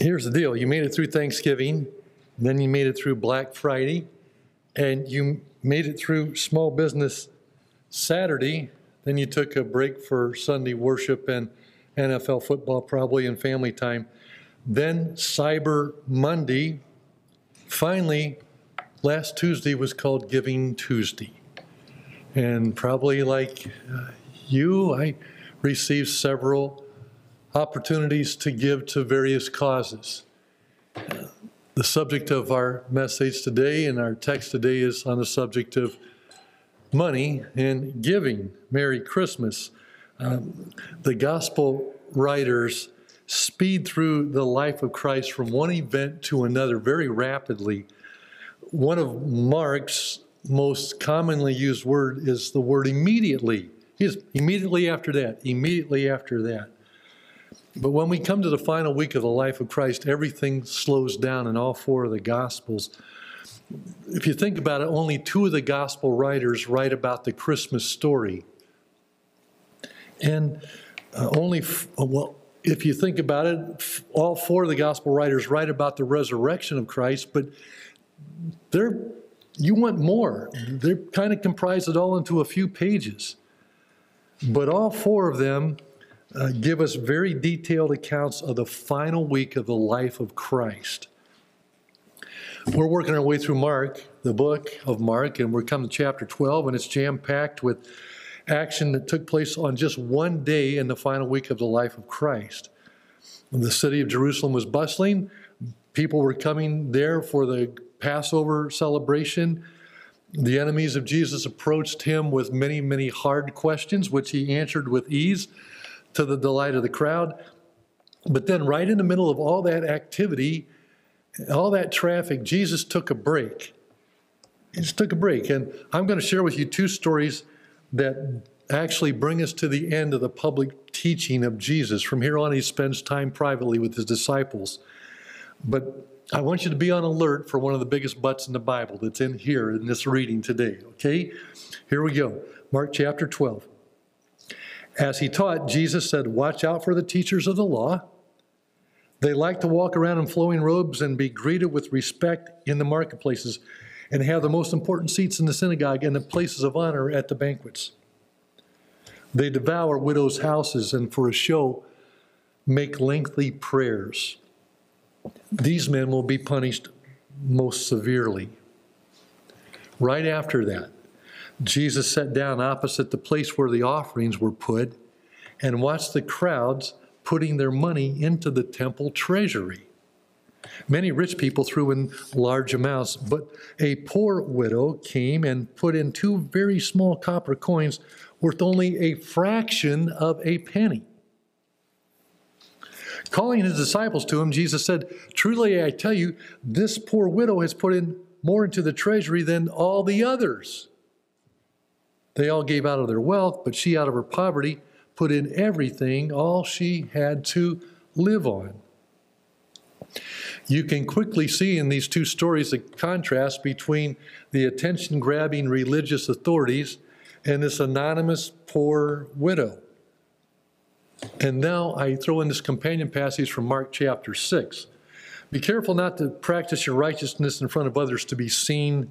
here's the deal you made it through Thanksgiving, then you made it through Black Friday, and you made it through small business Saturday. Then you took a break for Sunday worship and NFL football, probably, and family time. Then Cyber Monday. Finally, last Tuesday was called Giving Tuesday. And probably like uh, you, I received several opportunities to give to various causes. The subject of our message today and our text today is on the subject of money and giving. Merry Christmas. Um, the gospel writers speed through the life of Christ from one event to another very rapidly. One of Mark's most commonly used word is the word immediately. He's immediately after that, immediately after that. But when we come to the final week of the life of Christ, everything slows down in all four of the Gospels. If you think about it, only two of the Gospel writers write about the Christmas story. And uh, only, well, if you think about it, all four of the Gospel writers write about the resurrection of Christ, but they're, you want more. They're kind of comprise it all into a few pages. But all four of them uh, give us very detailed accounts of the final week of the life of Christ. We're working our way through Mark, the book of Mark, and we're coming to chapter 12, and it's jam packed with action that took place on just one day in the final week of the life of Christ. the city of Jerusalem was bustling. People were coming there for the Passover celebration. The enemies of Jesus approached him with many, many hard questions, which he answered with ease to the delight of the crowd. But then, right in the middle of all that activity, all that traffic, Jesus took a break. He just took a break. And I'm going to share with you two stories that actually bring us to the end of the public teaching of Jesus. From here on, he spends time privately with his disciples. But I want you to be on alert for one of the biggest butts in the Bible that's in here in this reading today, okay? Here we go. Mark chapter 12. As he taught, Jesus said, Watch out for the teachers of the law. They like to walk around in flowing robes and be greeted with respect in the marketplaces and have the most important seats in the synagogue and the places of honor at the banquets. They devour widows' houses and for a show make lengthy prayers. These men will be punished most severely. Right after that, Jesus sat down opposite the place where the offerings were put and watched the crowds putting their money into the temple treasury. Many rich people threw in large amounts, but a poor widow came and put in two very small copper coins worth only a fraction of a penny. Calling his disciples to him, Jesus said, Truly I tell you, this poor widow has put in more into the treasury than all the others. They all gave out of their wealth, but she, out of her poverty, put in everything, all she had to live on. You can quickly see in these two stories the contrast between the attention grabbing religious authorities and this anonymous poor widow. And now I throw in this companion passage from Mark chapter 6. Be careful not to practice your righteousness in front of others to be seen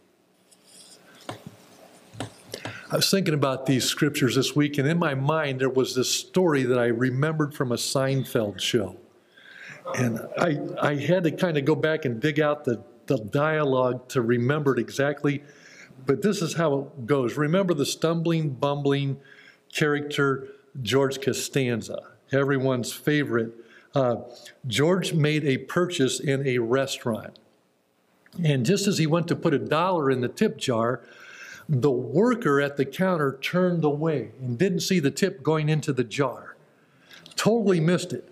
I was thinking about these scriptures this week, and in my mind, there was this story that I remembered from a Seinfeld show. And I, I had to kind of go back and dig out the, the dialogue to remember it exactly. But this is how it goes. Remember the stumbling, bumbling character, George Costanza, everyone's favorite. Uh, George made a purchase in a restaurant. And just as he went to put a dollar in the tip jar, the worker at the counter turned away and didn't see the tip going into the jar. Totally missed it.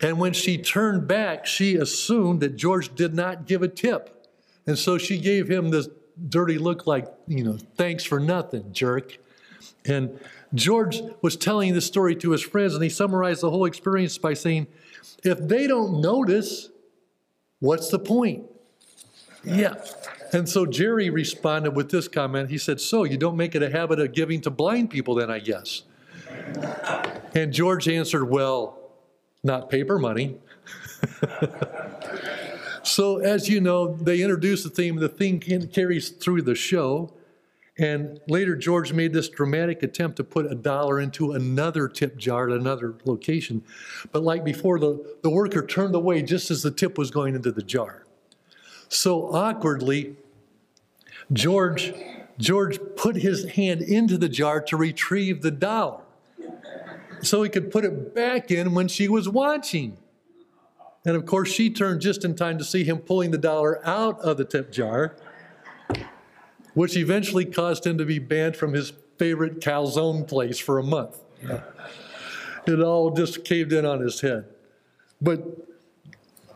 And when she turned back, she assumed that George did not give a tip. And so she gave him this dirty look like, you know, thanks for nothing, jerk. And George was telling this story to his friends, and he summarized the whole experience by saying, if they don't notice, what's the point? Yeah. And so Jerry responded with this comment. He said, So you don't make it a habit of giving to blind people, then, I guess. And George answered, Well, not paper money. so, as you know, they introduced the theme, the theme carries through the show. And later, George made this dramatic attempt to put a dollar into another tip jar at another location. But like before, the, the worker turned away just as the tip was going into the jar. So awkwardly, George, George put his hand into the jar to retrieve the dollar so he could put it back in when she was watching. And of course, she turned just in time to see him pulling the dollar out of the tip jar, which eventually caused him to be banned from his favorite calzone place for a month. It all just caved in on his head. But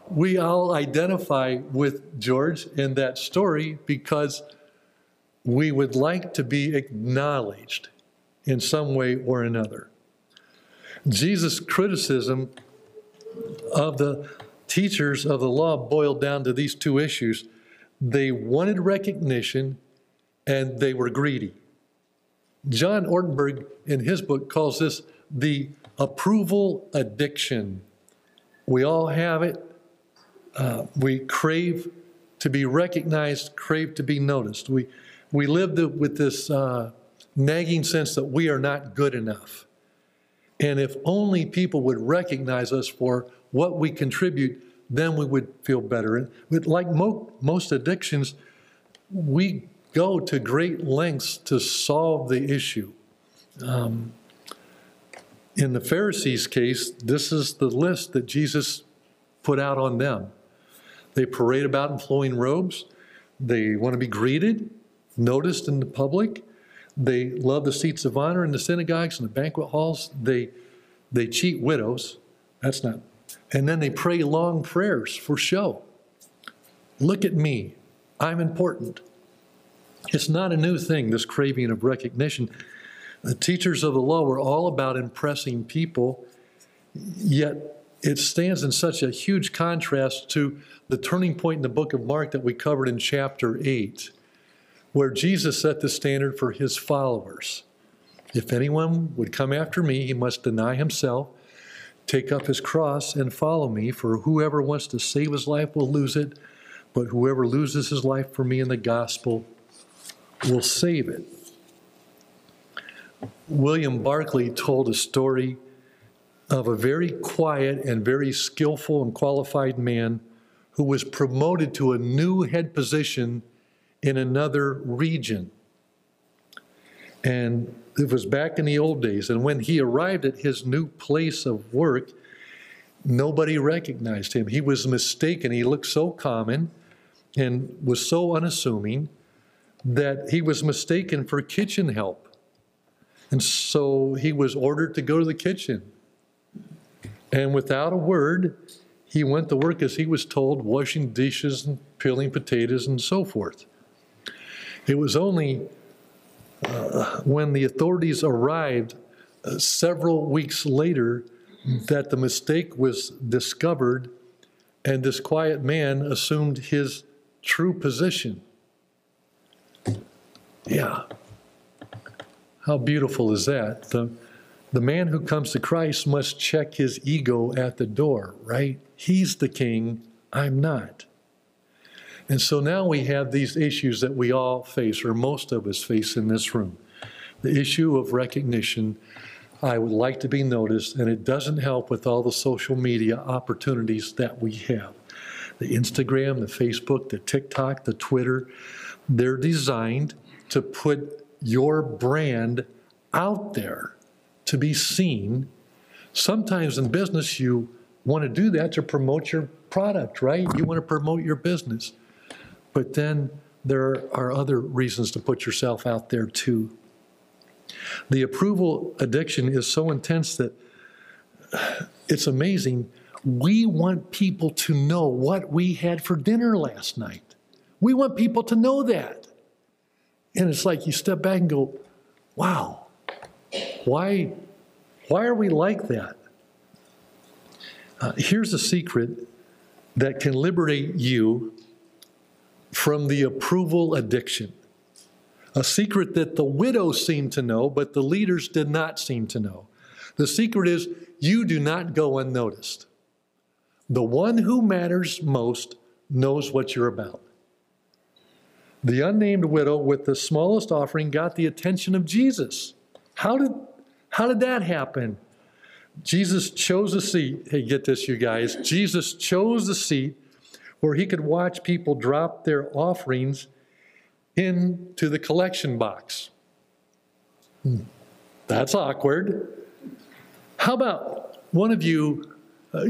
we all identify with George in that story because we would like to be acknowledged in some way or another. Jesus' criticism of the teachers of the law boiled down to these two issues. They wanted recognition and they were greedy. John Ortberg, in his book, calls this the approval addiction. We all have it. Uh, we crave to be recognized, crave to be noticed. We, we live the, with this uh, nagging sense that we are not good enough. And if only people would recognize us for what we contribute, then we would feel better. And like mo- most addictions, we go to great lengths to solve the issue. Um, in the Pharisees' case, this is the list that Jesus put out on them. They parade about in flowing robes. They want to be greeted, noticed in the public. They love the seats of honor in the synagogues and the banquet halls. They, they cheat widows. That's not. And then they pray long prayers for show. Look at me. I'm important. It's not a new thing, this craving of recognition. The teachers of the law were all about impressing people, yet it stands in such a huge contrast to the turning point in the book of Mark that we covered in chapter 8, where Jesus set the standard for his followers. If anyone would come after me, he must deny himself, take up his cross, and follow me. For whoever wants to save his life will lose it, but whoever loses his life for me in the gospel will save it. William Barclay told a story of a very quiet and very skillful and qualified man who was promoted to a new head position in another region. And it was back in the old days. And when he arrived at his new place of work, nobody recognized him. He was mistaken. He looked so common and was so unassuming that he was mistaken for kitchen help. And so he was ordered to go to the kitchen. And without a word, he went to work as he was told, washing dishes and peeling potatoes and so forth. It was only uh, when the authorities arrived uh, several weeks later that the mistake was discovered and this quiet man assumed his true position. Yeah. How beautiful is that? The, the man who comes to Christ must check his ego at the door, right? He's the king, I'm not. And so now we have these issues that we all face, or most of us face in this room. The issue of recognition. I would like to be noticed, and it doesn't help with all the social media opportunities that we have. The Instagram, the Facebook, the TikTok, the Twitter, they're designed to put your brand out there to be seen. Sometimes in business, you want to do that to promote your product, right? You want to promote your business. But then there are other reasons to put yourself out there too. The approval addiction is so intense that it's amazing. we want people to know what we had for dinner last night. We want people to know that. And it's like you step back and go, wow, why, why are we like that? Uh, here's a secret that can liberate you from the approval addiction. A secret that the widow seemed to know, but the leaders did not seem to know. The secret is you do not go unnoticed. The one who matters most knows what you're about. The unnamed widow with the smallest offering got the attention of Jesus. How did, how did that happen? Jesus chose a seat. Hey, get this, you guys. Jesus chose a seat where he could watch people drop their offerings into the collection box. Hmm. That's awkward. How about one of you uh,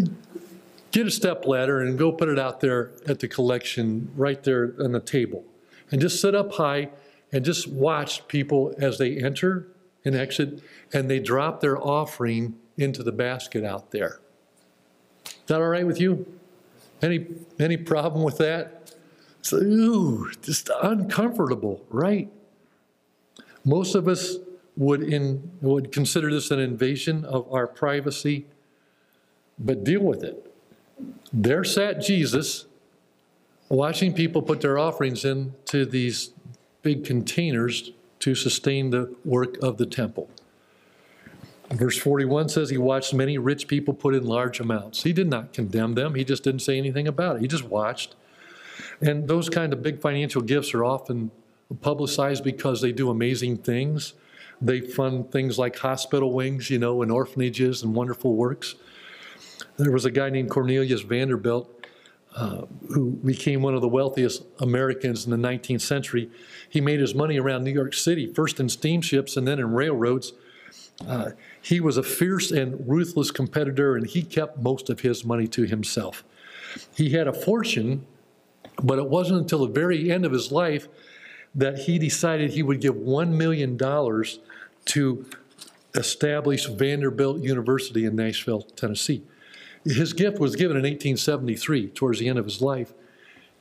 get a step ladder and go put it out there at the collection right there on the table? And just sit up high and just watch people as they enter and exit and they drop their offering into the basket out there. Is that all right with you? Any, any problem with that? So, ooh, just uncomfortable, right? Most of us would, in, would consider this an invasion of our privacy, but deal with it. There sat Jesus watching people put their offerings into these big containers to sustain the work of the temple. Verse 41 says he watched many rich people put in large amounts. He did not condemn them, he just didn't say anything about it. He just watched. And those kind of big financial gifts are often publicized because they do amazing things. They fund things like hospital wings, you know, and orphanages and wonderful works. There was a guy named Cornelius Vanderbilt uh, who became one of the wealthiest Americans in the 19th century. He made his money around New York City, first in steamships and then in railroads. Uh, he was a fierce and ruthless competitor, and he kept most of his money to himself. He had a fortune, but it wasn't until the very end of his life that he decided he would give $1 million to establish Vanderbilt University in Nashville, Tennessee. His gift was given in 1873, towards the end of his life,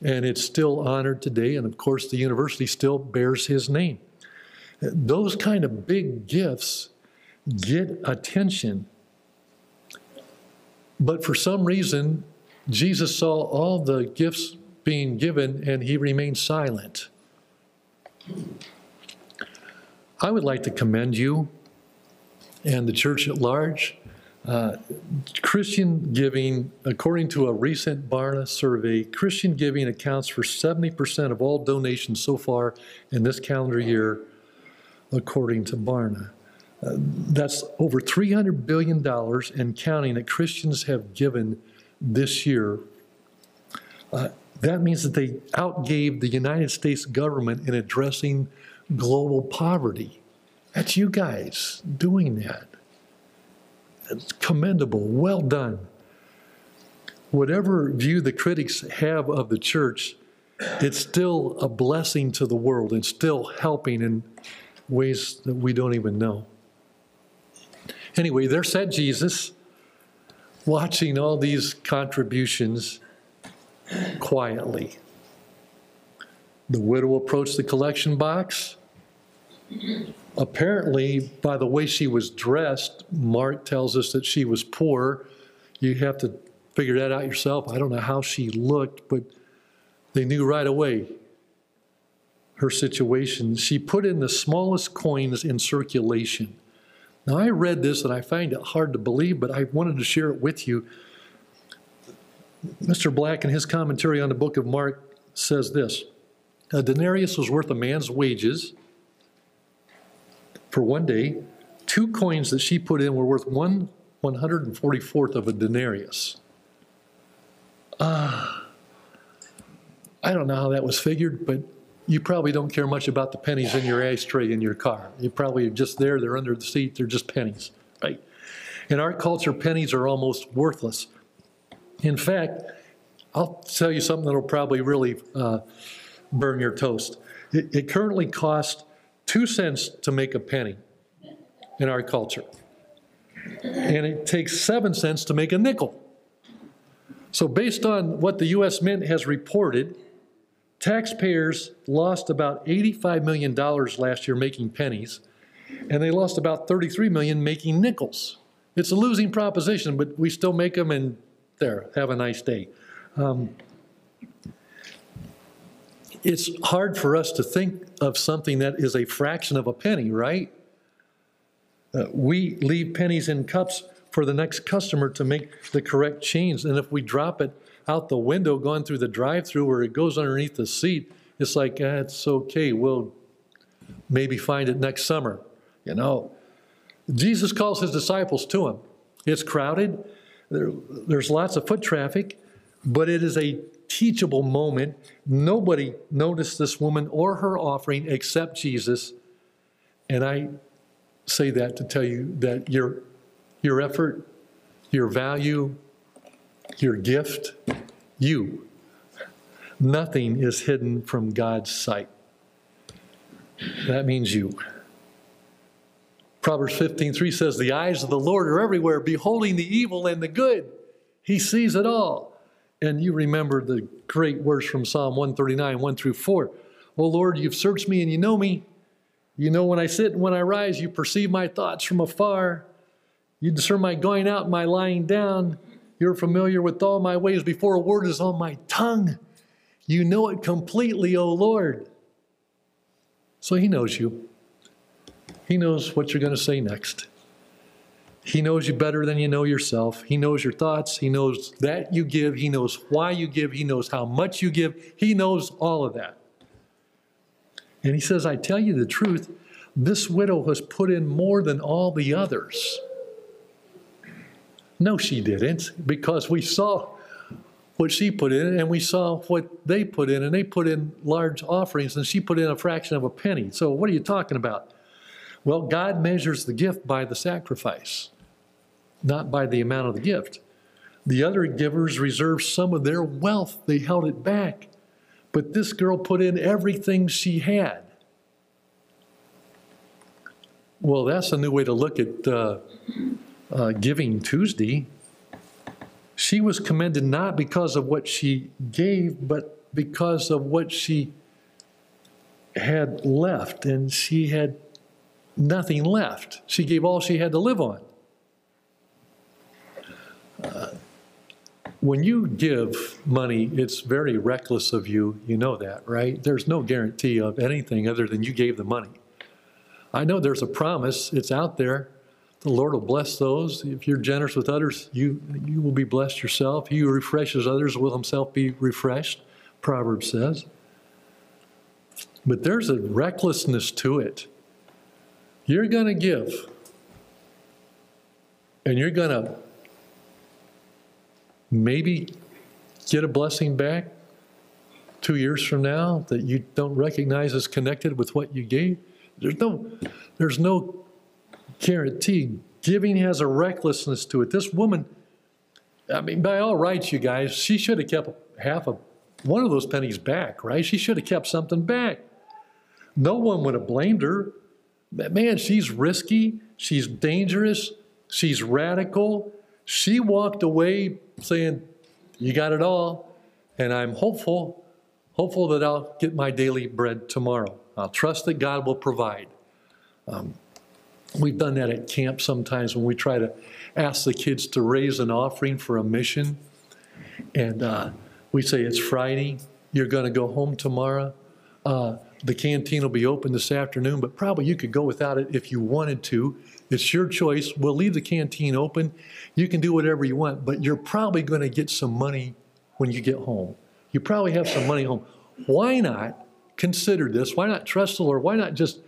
and it's still honored today. And of course, the university still bears his name. Those kind of big gifts get attention. But for some reason, Jesus saw all the gifts being given and he remained silent. I would like to commend you and the church at large. Uh, Christian giving, according to a recent Barna survey, Christian giving accounts for 70% of all donations so far in this calendar year, according to Barna. That's over $300 billion and counting that Christians have given this year. Uh, that means that they outgave the United States government in addressing global poverty. That's you guys doing that. It's commendable. Well done. Whatever view the critics have of the church, it's still a blessing to the world and still helping in ways that we don't even know. Anyway, there sat Jesus watching all these contributions quietly. The widow approached the collection box. Apparently, by the way she was dressed, Mark tells us that she was poor. You have to figure that out yourself. I don't know how she looked, but they knew right away her situation. She put in the smallest coins in circulation. Now, I read this and I find it hard to believe, but I wanted to share it with you. Mr. Black, in his commentary on the book of Mark, says this A denarius was worth a man's wages for one day. Two coins that she put in were worth one 144th of a denarius. Ah, uh, I don't know how that was figured, but you probably don't care much about the pennies in your ashtray in your car. You probably are just there, they're under the seat, they're just pennies, right? In our culture, pennies are almost worthless. In fact, I'll tell you something that'll probably really uh, burn your toast. It, it currently costs two cents to make a penny in our culture, and it takes seven cents to make a nickel. So based on what the U.S. Mint has reported, taxpayers lost about $85 million last year making pennies, and they lost about 33 million making nickels. It's a losing proposition, but we still make them and there, have a nice day. Um, it's hard for us to think of something that is a fraction of a penny, right? Uh, we leave pennies in cups for the next customer to make the correct change. And if we drop it out the window going through the drive-through where it goes underneath the seat, it's like, ah, it's okay, we'll maybe find it next summer, you know. Jesus calls his disciples to him. It's crowded, there, there's lots of foot traffic, but it is a teachable moment. Nobody noticed this woman or her offering except Jesus. And I say that to tell you that your, your effort, your value, your gift, you, nothing is hidden from God's sight. That means you. Proverbs 15:3 says, "The eyes of the Lord are everywhere, beholding the evil and the good. He sees it all." And you remember the great words from Psalm 139, 1 through 4. Oh Lord, you've searched me and you know me. You know when I sit and when I rise, you perceive my thoughts from afar. You discern my going out and my lying down. You're familiar with all my ways before a word is on my tongue. You know it completely, O Lord. So he knows you. He knows what you're going to say next. He knows you better than you know yourself. He knows your thoughts. He knows that you give. He knows why you give. He knows how much you give. He knows all of that. And he says, I tell you the truth, this widow has put in more than all the others. No, she didn't, because we saw what she put in and we saw what they put in, and they put in large offerings, and she put in a fraction of a penny. So, what are you talking about? Well, God measures the gift by the sacrifice, not by the amount of the gift. The other givers reserved some of their wealth, they held it back. But this girl put in everything she had. Well, that's a new way to look at uh, uh, Giving Tuesday. She was commended not because of what she gave, but because of what she had left. And she had nothing left. She gave all she had to live on. Uh, when you give money, it's very reckless of you. You know that, right? There's no guarantee of anything other than you gave the money. I know there's a promise, it's out there. The Lord will bless those. If you're generous with others, you, you will be blessed yourself. He who refreshes others will himself be refreshed, Proverbs says. But there's a recklessness to it. You're going to give, and you're going to maybe get a blessing back two years from now that you don't recognize as connected with what you gave. There's no, there's no guarantee. Giving has a recklessness to it. This woman, I mean, by all rights, you guys, she should have kept half of one of those pennies back, right? She should have kept something back. No one would have blamed her man, she's risky, she's dangerous, she's radical. She walked away saying, You got it all. And I'm hopeful, hopeful that I'll get my daily bread tomorrow. I'll trust that God will provide. Um, we've done that at camp sometimes when we try to ask the kids to raise an offering for a mission. And uh, we say, It's Friday, you're going to go home tomorrow. Uh, the canteen will be open this afternoon, but probably you could go without it if you wanted to. It's your choice. We'll leave the canteen open. You can do whatever you want, but you're probably going to get some money when you get home. You probably have some money home. Why not consider this? Why not trust the Lord? Why not just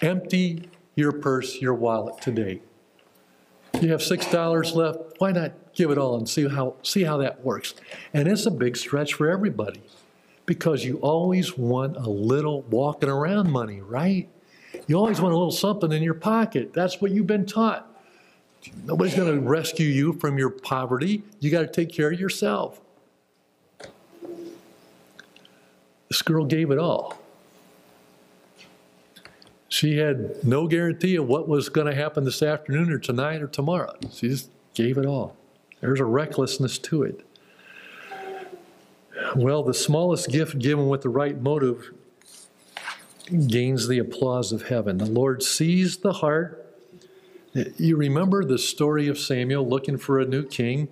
empty your purse, your wallet today? You have six dollars left. Why not give it all and see how see how that works? And it's a big stretch for everybody because you always want a little walking around money, right? You always want a little something in your pocket. That's what you've been taught. Nobody's going to rescue you from your poverty. You got to take care of yourself. This girl gave it all. She had no guarantee of what was going to happen this afternoon or tonight or tomorrow. She just gave it all. There's a recklessness to it. Well, the smallest gift given with the right motive gains the applause of heaven. The Lord sees the heart. You remember the story of Samuel looking for a new king?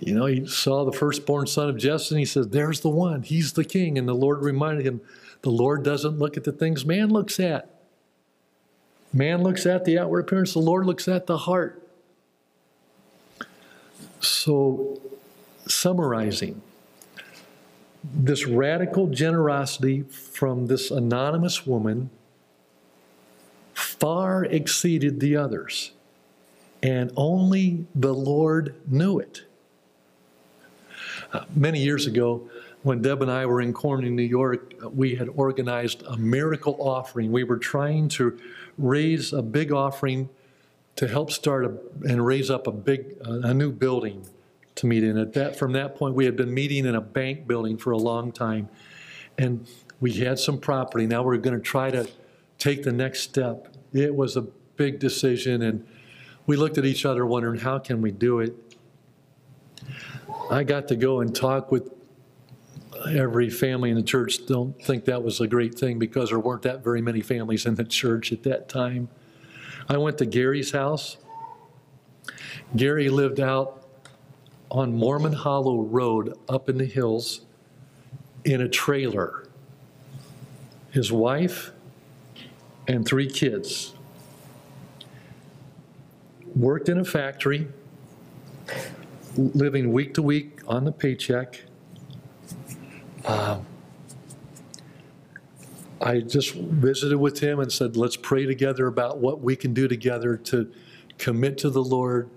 You know, he saw the firstborn son of Jesse and he says, There's the one. He's the king. And the Lord reminded him, The Lord doesn't look at the things man looks at. Man looks at the outward appearance, the Lord looks at the heart. So, summarizing, this radical generosity from this anonymous woman far exceeded the others, and only the Lord knew it. Uh, many years ago, when Deb and I were in Corning, New York, we had organized a miracle offering. We were trying to raise a big offering to help start a, and raise up a big, a new building to meet in. At that, from that point, we had been meeting in a bank building for a long time, and we had some property. Now we're going to try to take the next step. It was a big decision, and we looked at each other, wondering how can we do it. I got to go and talk with every family in the church. Don't think that was a great thing because there weren't that very many families in the church at that time. I went to Gary's house. Gary lived out on Mormon Hollow Road up in the hills in a trailer. His wife and three kids worked in a factory, living week to week on the paycheck. Uh, I just visited with him and said, let's pray together about what we can do together to commit to the Lord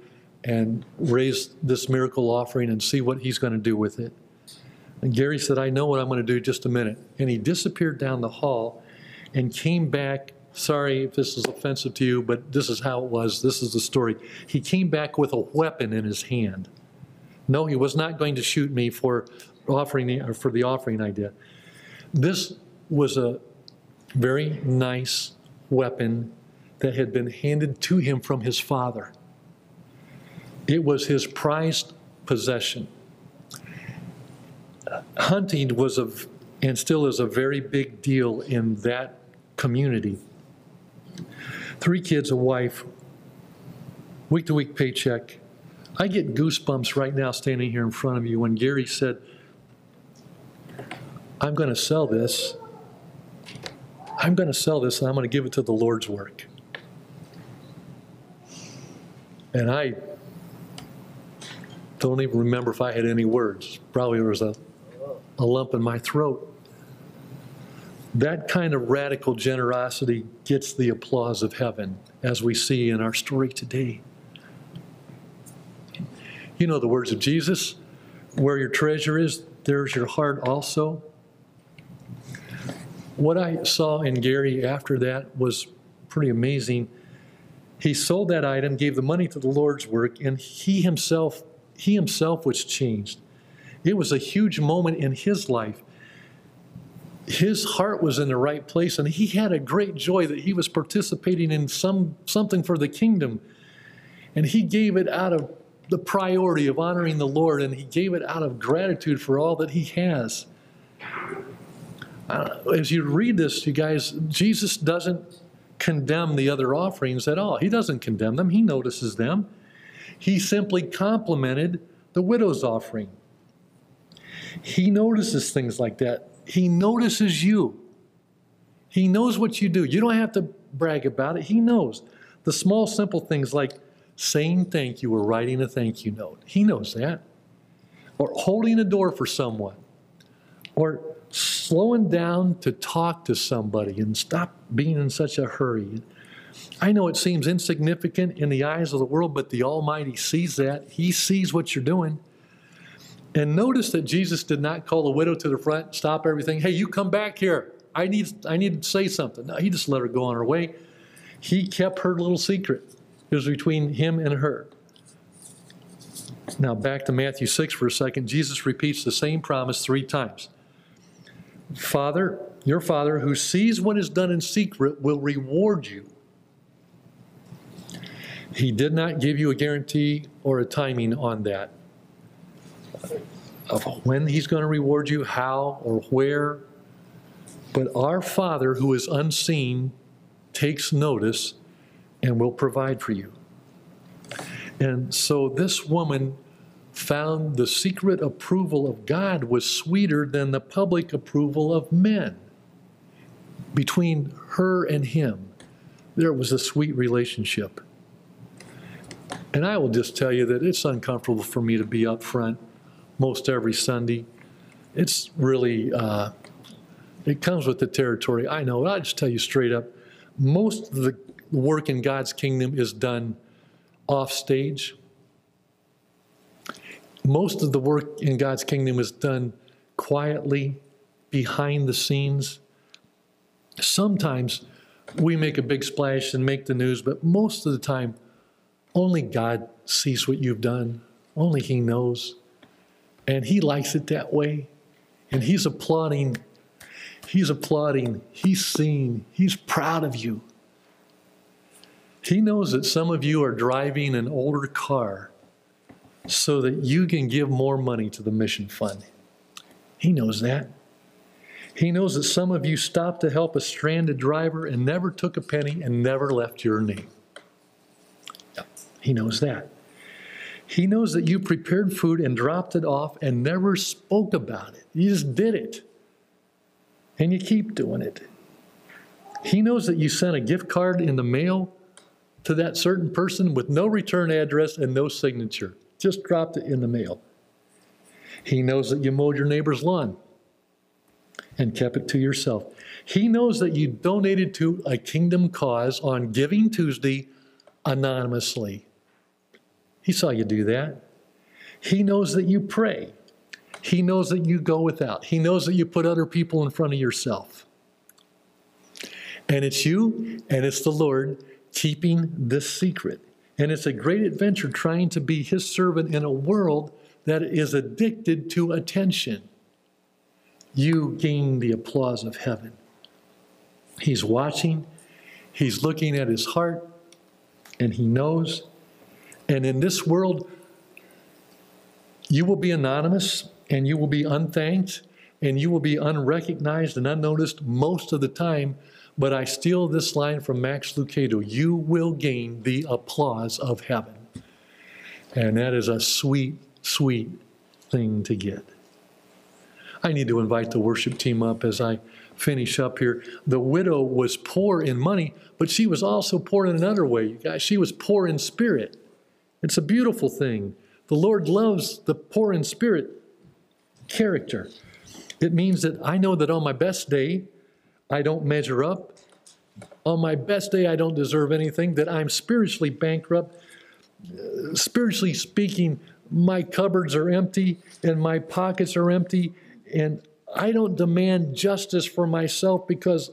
and raise this miracle offering and see what he's going to do with it. And Gary said, I know what I'm going to do just a minute. And he disappeared down the hall and came back. Sorry if this is offensive to you, but this is how it was. This is the story. He came back with a weapon in his hand. No, he was not going to shoot me for offering the, uh, for the offering I did. This was a very nice weapon that had been handed to him from his father. It was his prized possession. Hunting was a, and still is a very big deal in that community. Three kids, a wife, week to week paycheck. I get goosebumps right now standing here in front of you when Gary said, I'm going to sell this. I'm going to sell this and I'm going to give it to the Lord's work. And I don't even remember if I had any words. Probably there was a, a lump in my throat. That kind of radical generosity gets the applause of heaven, as we see in our story today. You know the words of Jesus where your treasure is, there's your heart also. What I saw in Gary after that was pretty amazing. He sold that item, gave the money to the Lord's work, and he himself he himself was changed. It was a huge moment in his life. His heart was in the right place, and he had a great joy that he was participating in some, something for the kingdom. And he gave it out of the priority of honoring the Lord, and he gave it out of gratitude for all that he has. Uh, as you read this, you guys, Jesus doesn't condemn the other offerings at all. He doesn't condemn them, he notices them. He simply complimented the widow's offering. He notices things like that. He notices you. He knows what you do. You don't have to brag about it. He knows the small, simple things like saying thank you or writing a thank you note. He knows that. Or holding a door for someone. Or slowing down to talk to somebody and stop being in such a hurry. I know it seems insignificant in the eyes of the world, but the Almighty sees that. He sees what you're doing. And notice that Jesus did not call the widow to the front, stop everything. Hey, you come back here. I need, I need to say something. No, he just let her go on her way. He kept her little secret. It was between him and her. Now, back to Matthew 6 for a second. Jesus repeats the same promise three times Father, your Father who sees what is done in secret will reward you he did not give you a guarantee or a timing on that. of when he's going to reward you, how or where. But our Father who is unseen takes notice and will provide for you. And so this woman found the secret approval of God was sweeter than the public approval of men. Between her and him, there was a sweet relationship. And I will just tell you that it's uncomfortable for me to be up front most every Sunday. It's really, uh, it comes with the territory. I know, I'll just tell you straight up most of the work in God's kingdom is done off stage. Most of the work in God's kingdom is done quietly behind the scenes. Sometimes we make a big splash and make the news, but most of the time, only God sees what you've done. Only He knows. And He likes it that way. And He's applauding. He's applauding. He's seeing. He's proud of you. He knows that some of you are driving an older car so that you can give more money to the mission fund. He knows that. He knows that some of you stopped to help a stranded driver and never took a penny and never left your name. He knows that. He knows that you prepared food and dropped it off and never spoke about it. You just did it. And you keep doing it. He knows that you sent a gift card in the mail to that certain person with no return address and no signature. Just dropped it in the mail. He knows that you mowed your neighbor's lawn and kept it to yourself. He knows that you donated to a kingdom cause on Giving Tuesday anonymously. He saw you do that. He knows that you pray. He knows that you go without. He knows that you put other people in front of yourself. And it's you and it's the Lord keeping this secret. And it's a great adventure trying to be his servant in a world that is addicted to attention. You gain the applause of heaven. He's watching, he's looking at his heart, and he knows. And in this world, you will be anonymous and you will be unthanked and you will be unrecognized and unnoticed most of the time but I steal this line from Max Lucado you will gain the applause of heaven. And that is a sweet, sweet thing to get. I need to invite the worship team up as I finish up here. The widow was poor in money, but she was also poor in another way. Guys, she was poor in spirit. It's a beautiful thing. The Lord loves the poor in spirit character. It means that I know that on my best day, I don't measure up. On my best day, I don't deserve anything, that I'm spiritually bankrupt. Spiritually speaking, my cupboards are empty and my pockets are empty, and I don't demand justice for myself because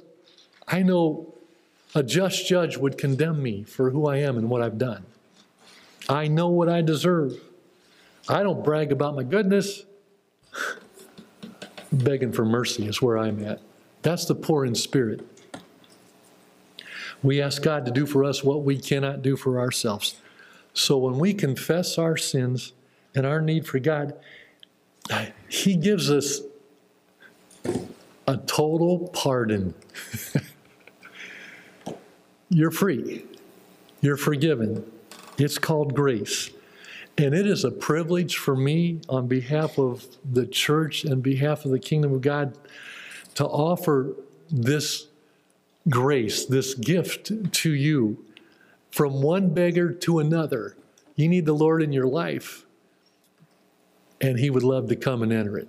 I know a just judge would condemn me for who I am and what I've done. I know what I deserve. I don't brag about my goodness. Begging for mercy is where I'm at. That's the poor in spirit. We ask God to do for us what we cannot do for ourselves. So when we confess our sins and our need for God, He gives us a total pardon. You're free. You're forgiven. It's called grace. And it is a privilege for me on behalf of the church and behalf of the kingdom of God to offer this grace, this gift to you from one beggar to another. You need the Lord in your life, and He would love to come and enter it.